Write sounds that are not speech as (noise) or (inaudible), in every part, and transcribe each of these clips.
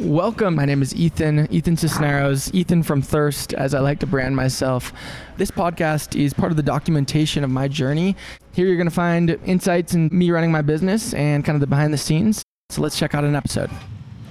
Welcome. My name is Ethan, Ethan Cisneros, Ethan from Thirst, as I like to brand myself. This podcast is part of the documentation of my journey. Here you're going to find insights in me running my business and kind of the behind the scenes. So let's check out an episode.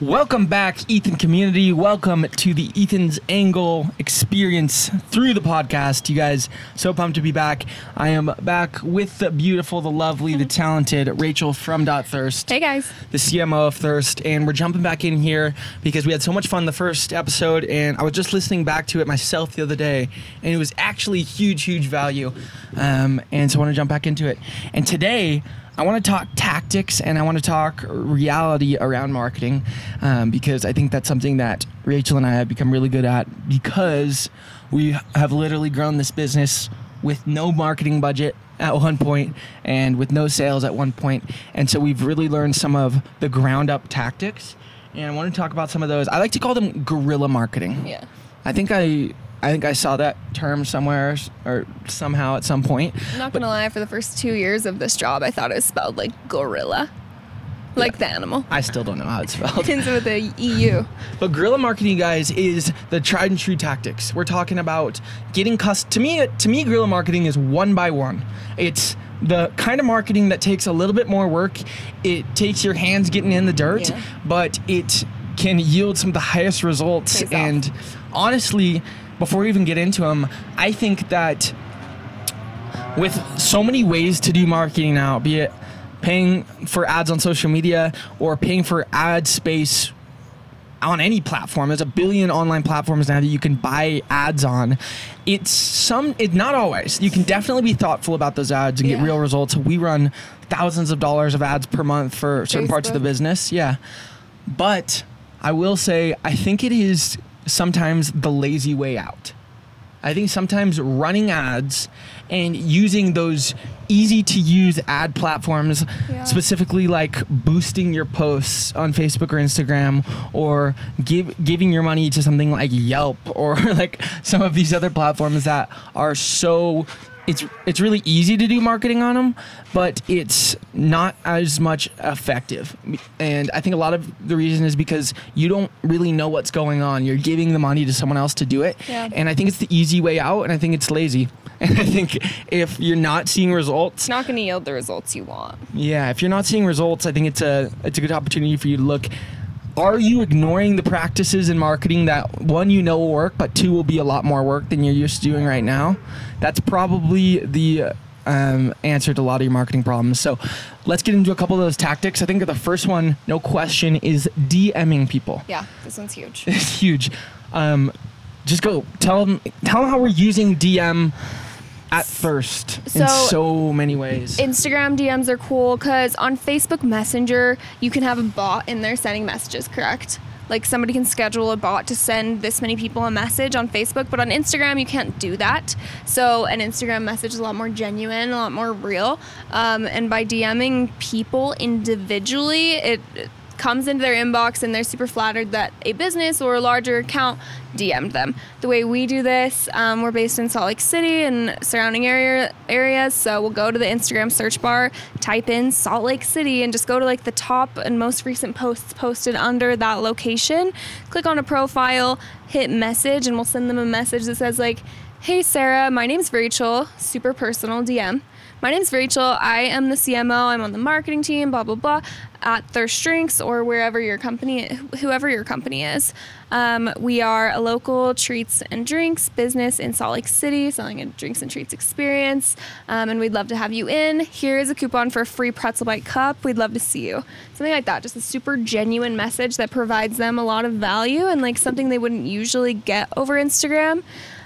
Welcome back, Ethan community. Welcome to the Ethan's Angle experience through the podcast. You guys, so pumped to be back. I am back with the beautiful, the lovely, the talented Rachel from Dot Thirst Hey guys. the CMO of Thirst, and we're jumping back in here because we had so much fun the first episode, and I was just listening back to it myself the other day, and it was actually huge, huge value, um, and so I want to jump back into it. And today, I want to talk tactics and I want to talk reality around marketing um, because I think that's something that Rachel and I have become really good at because we have literally grown this business with no marketing budget at one point and with no sales at one point. And so we've really learned some of the ground up tactics. And I want to talk about some of those. I like to call them guerrilla marketing. Yeah. I think I I think I saw that term somewhere or somehow at some point. I'm not gonna lie, for the first two years of this job, I thought it was spelled like gorilla, like the animal. I still don't know how it's spelled. Ends with a EU. (laughs) But guerrilla marketing, guys, is the tried and true tactics. We're talking about getting cus. To me, to me, guerrilla marketing is one by one. It's the kind of marketing that takes a little bit more work. It takes your hands getting in the dirt, Yeah. but it can yield some of the highest results. Pays off. and honestly, before we even get into them, I think that with so many ways to do marketing now, be it paying for ads on social media or paying for ad space on any platform. There's a billion online platforms now that you can buy ads on. It's some, it's not always. You can definitely be thoughtful about those ads and get real results. We run thousands of dollars of ads per month for certain parts of the business. Yeah. But I will say, I think it is sometimes the lazy way out. I think sometimes running ads and using those easy to use ad platforms, Yeah. specifically like boosting your posts on Facebook or Instagram, or give, giving your money to something like Yelp or (laughs) like some of these other platforms that are so. It's, it's really easy to do marketing on them, but it's not as much effective. And I think a lot of the reason is because you don't really know what's going on. You're giving the money to someone else to do it. Yeah. And I think it's the easy way out, and I think it's lazy. (laughs) And I think if you're not seeing results, It's not gonna yield the results you want. yeah, if you're not seeing results, I think it's a it's a good opportunity for you to look. Are you ignoring the practices in marketing that one you know will work, but two will be a lot more work than you're used to doing right now? That's probably the um, answer to a lot of your marketing problems. So let's get into a couple of those tactics. I think the first one, no question, is DMing people. Yeah, this one's huge. (laughs) It's huge. Um, just go tell them tell them how we're using DM at first in So- so many ways. Instagram DMs are cool because on Facebook Messenger, you can have a bot in there sending messages, correct? Like somebody can schedule a bot to send this many people a message on Facebook, but on Instagram, you can't do that. So an Instagram message is a lot more genuine, a lot more real. Um, and by DMing people individually, it comes into their inbox and they're super flattered that a business or a larger account DM'd them. The way we do this, um, we're based in Salt Lake City and surrounding area areas, so we'll go to the Instagram search bar, type in Salt Lake City, and just go to like the top and most recent posts posted under that location. Click on a profile, hit message, and we'll send them a message that says like, "Hey Sarah, my name's Rachel." Super personal DM. My name's Rachel. I am the CMO. I'm on the marketing team, blah, blah, blah, at Thirst Drinks or wherever your company, whoever your company is. Um, we are a local treats and drinks business in Salt Lake City, selling a drinks and treats experience. Um, and we'd love to have you in. Here is a coupon for a free pretzel bite cup. We'd love to see you. Something like that. Just a super genuine message that provides them a lot of value and like something they wouldn't usually get over Instagram.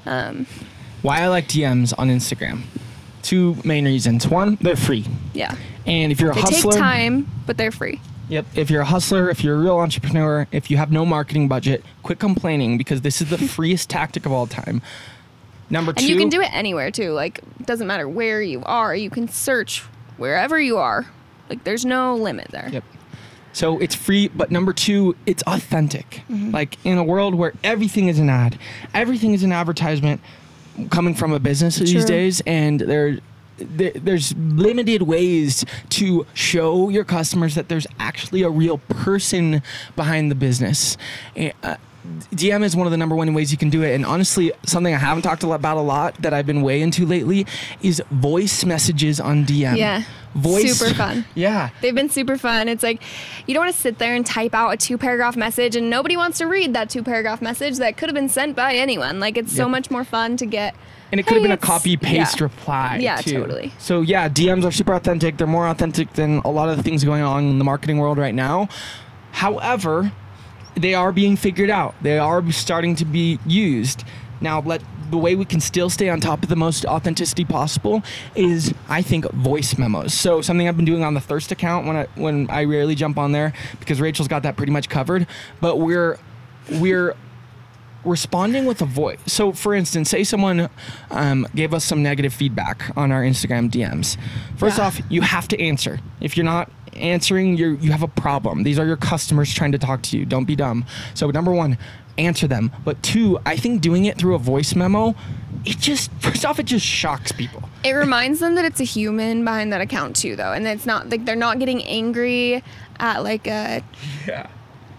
Um, Why I like DMs on Instagram. Two main reasons. One, they're free. yeah. And if you're a They hustler, take time, but they're free. Yep. If you're a hustler, if you're a real entrepreneur, if you have no marketing budget, quit complaining because this is the (laughs) freest tactic of all time. Number two, And you can do it anywhere too. Like, it doesn't matter where you are. You can search wherever you are. Like, there's no limit there. Yep. So it's free, but number two, it's authentic. Mm-hmm. Like in a world where everything is an ad, everything is an advertisement coming from a business these days, and there th- there's limited ways to show your customers that there's actually a real person behind the business. Eh, uh, DM is one of the number one ways you can do it. And honestly, something I haven't talked about a lot that I've been way into lately is voice messages on DM. Yeah. Voice. Super (laughs) fun. Yeah. They've been super fun. It's like you don't want to sit there and type out a two paragraph message and nobody wants to read that two paragraph message that could have been sent by anyone. Like it's so much more fun to get And it could have been a copy paste yeah. reply. Yeah, too. totally. So yeah, DMs are super authentic. They're more authentic than a lot of the things going on in the marketing world right now. However, they are being figured out. They are starting to be used. Now, let the way we can still stay on top of the most authenticity possible is, I think, voice memos. So something I've been doing on the Thirst account when I when I rarely jump on there because Rachel's got that pretty much covered. But we're we're responding with a voice. So, for instance, say someone um, gave us some negative feedback on our Instagram DMs. First Yeah. off, you have to answer. If you're not answering, you you have a problem. These are your customers trying to talk to you. Don't be dumb. So, number one, answer them. But two, I think doing it through a voice memo, it just first off, it just shocks people. It reminds them that it's a human behind that account too, though, and it's not like they're not getting angry at like a Yeah.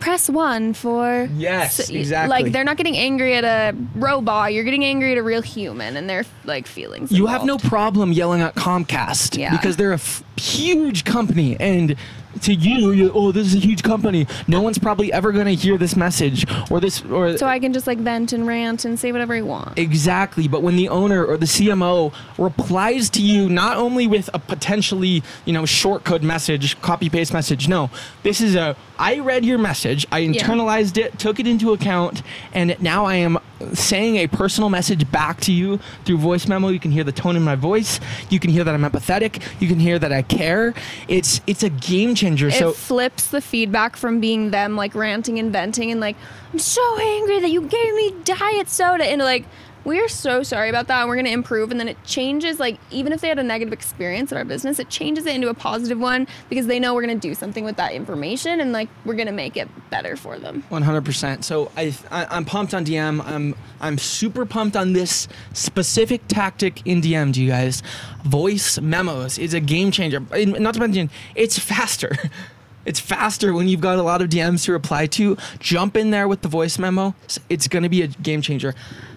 Press one for Yes, so- exactly. Like they're not getting angry at a robot. You're getting angry at a real human and their like feelings. You have no problem yelling at Comcast Yeah. because they're a f- huge company and to you, you, oh, this is a huge company. No one's probably ever going to hear this message or this or So I can just like vent and rant and say whatever I want. Exactly, but when the owner or the CMO replies to you not only with a potentially, you know, short code message, copy paste message, no. This is a I read your message, I Yeah. internalized it, took it into account, and now I am saying a personal message back to you through voice memo. You can hear the tone in my voice. You can hear that I'm empathetic. You can hear that I care. It's it's a game changer. it so flips the feedback from being them like ranting and venting and like I'm so angry that you gave me diet soda into like we're so sorry about that and we're going to improve and then it changes like even if they had a negative experience at our business it changes it into a positive one because they know we're going to do something with that information and like we're going to make it better for them One hundred percent. So I, I I'm pumped on DM. I'm I'm super pumped on this specific tactic in DM. To you guys, voice memos is a game changer. Not to mention, it's faster. (laughs) It's faster when you've got a lot of DMs to reply to. Jump in there with the voice memo. It's- going to be a game changer.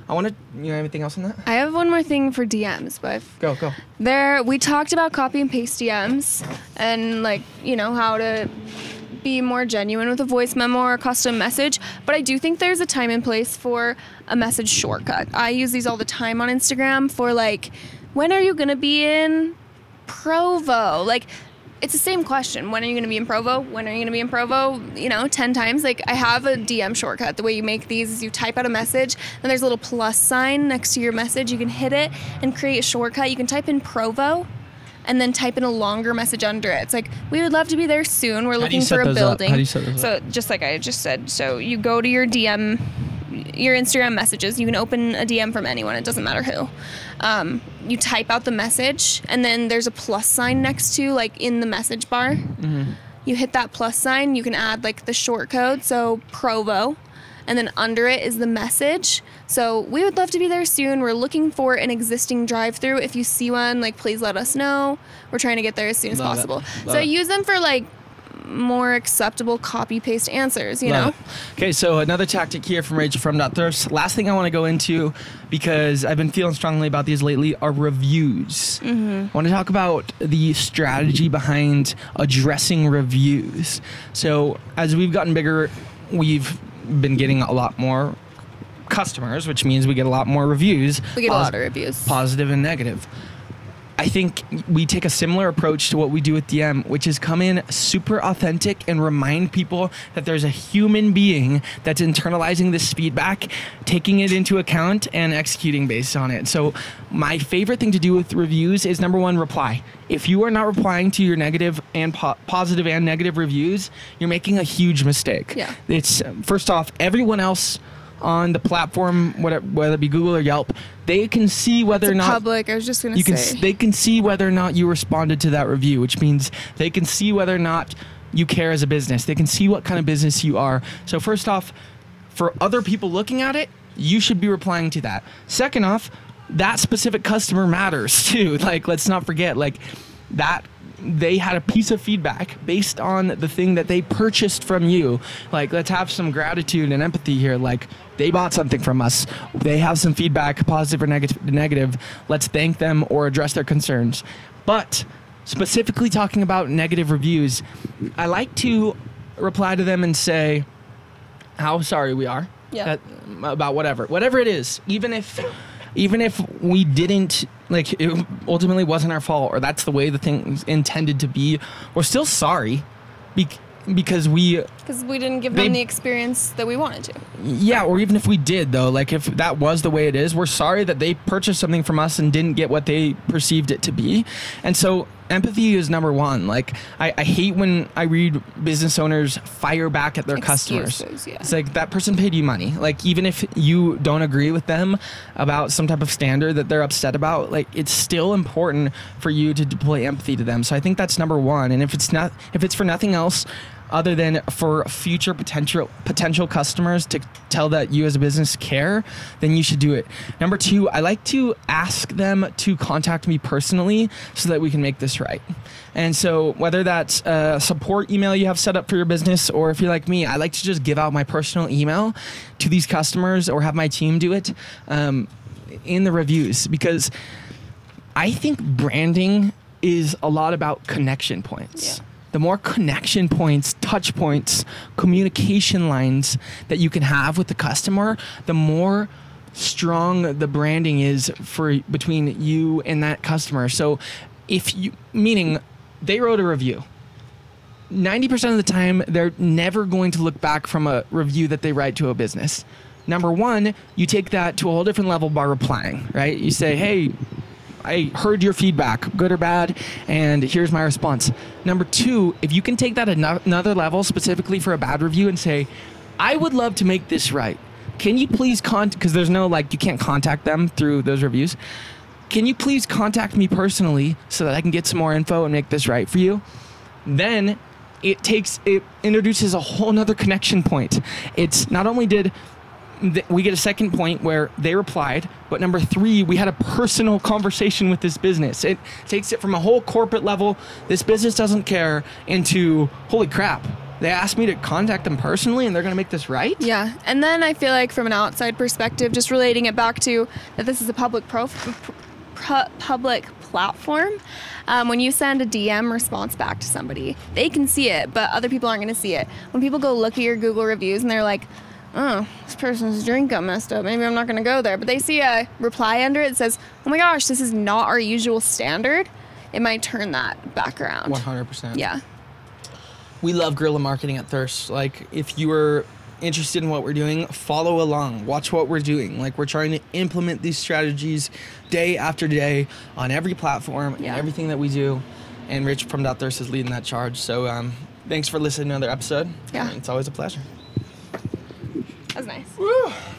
I want to. You know anything else on that? i have one more thing for dms but Go go. There, we talked about copy and paste DMs and like, you know, how to be more genuine with a voice memo or a custom message. But I do think there's a time and place for a message shortcut. I use these all the time on Instagram for like, when are you gonna be in Provo? Like, it's the same question. When are you going to be in Provo? When are you going to be in Provo? You know, 10 times. Like, I have a DM shortcut. The way you make these is you type out a message, and there's a little plus sign next to your message. You can hit it and create a shortcut. You can type in Provo and then type in a longer message under it. It's like, we would love to be there soon. We're you looking for a building. How do you set those so, just like I just said, so you go to your DM, your Instagram messages. You can open a DM from anyone, it doesn't matter who. Um, you type out the message, and then there's a plus sign next to, like, in the message bar. You hit that plus sign, you can add, like, the short code, so Provo. And then under it is the message. So we would love to be there soon. We're looking for an existing drive-through. If you see one, like please let us know. We're trying to get there as soon as Love possible. So it. use them for like more acceptable copy paste answers, you Love know? it. Okay, so another tactic here from Rachel from Thirst. Last thing I want to go into because I've been feeling strongly about these lately are reviews. I want to talk about the strategy behind addressing reviews. So as we've gotten bigger, we've been getting a lot more customers, which means we get a lot more reviews. We get a lot of reviews. positive and negative. I think we take a similar approach to what we do with DM, which is come in super authentic and remind people that there's a human being that's internalizing this feedback, taking it into account, and executing based on it. So, my favorite thing to do with reviews is number one, reply. If you are not replying to your negative and po- positive and negative reviews, you're making a huge mistake. Yeah. It's first off, everyone else on the platform, whatever, whether it be Google or Yelp, they can see whether or not public. I was just gonna you can say. s- they can see whether or not you responded to that review, which means they can see whether or not you care as a business. They can see what kind of business you are. So first off, for other people looking at it, you should be replying to that. Second off, that specific customer matters (laughs) too. Like, let's not forget, like, that they had a piece of feedback based on the thing that they purchased from you. Like, let's have some gratitude and empathy here. Like, they bought something from us. They have some feedback, positive or negative. Negative. Let's thank them or address their concerns. But specifically talking about negative reviews, I like to reply to them and say how sorry we are Yeah. that- about whatever, whatever it is. Even if, even if we didn't like, it ultimately wasn't our fault, or that's the way the thing's intended to be. We're still sorry, bec- because we Because we didn't give They- them the experience that we wanted to. yeah, or even if we did though, like if that was the way it is, we're sorry that they purchased something from us and didn't get what they perceived it to be. And so empathy is number one. Like I, I hate when I read business owners fire back at their customers. Excuses, yeah. It's like that person paid you money. Like even if you don't agree with them about some type of standard that they're upset about, like it's still important for you to deploy empathy to them. So I think that's number one. And if it's not if it's for nothing else other than for future potential potential customers to tell that you as a business care, then you should do it. Number two, I like to ask them to contact me personally so that we can make this right. And so whether that's a support email you have set up for your business, or if you're like me, I like to just give out my personal email to these customers or have my team do it um, in the reviews because I think branding is a lot about connection points. Yeah. The more connection points, touch points, communication lines that you can have with the customer, the more strong the branding is for between you and that customer. So if you meaning they wrote a review. 90% of the time they're never going to look back from a review that they write to a business. Number 1, you take that to a whole different level by replying, right? You say, "Hey, I heard your feedback, good or bad, and here's my response. Number two, if you can take that another level specifically for a bad review and say, I would love to make this right. Can you please contact, because there's no like, you can't contact them through those reviews. Can you please contact me personally so that I can get some more info and make this right for you? Then it takes, it introduces a whole nother connection point. It's not only did th- we get a second point where they replied, but number three, we had a personal conversation with this business. It takes it from a whole corporate level, this business doesn't care, into holy crap, they asked me to contact them personally and they're going to make this right? Yeah, and then I feel like from an outside perspective, just relating it back to that this is a public prof- pr- public platform. Um, when you send a DM response back to somebody, they can see it, but other people aren't going to see it. When people go look at your Google reviews and they're like, "Oh, this person's drink got messed up. Maybe I'm not going to go there," but they see a reply under it that says, "Oh my gosh, this is not our usual standard." It might turn that back around. 100%. Yeah. we love guerrilla marketing at Thirst. Like, if you are interested in what we're doing, follow along, watch what we're doing. Like, we're trying to implement these strategies day after day on every platform Yeah. and everything that we do. And Rich from Dot Thirst is leading that charge. So, um, thanks for listening to another episode. Yeah. It's always a pleasure. That's nice.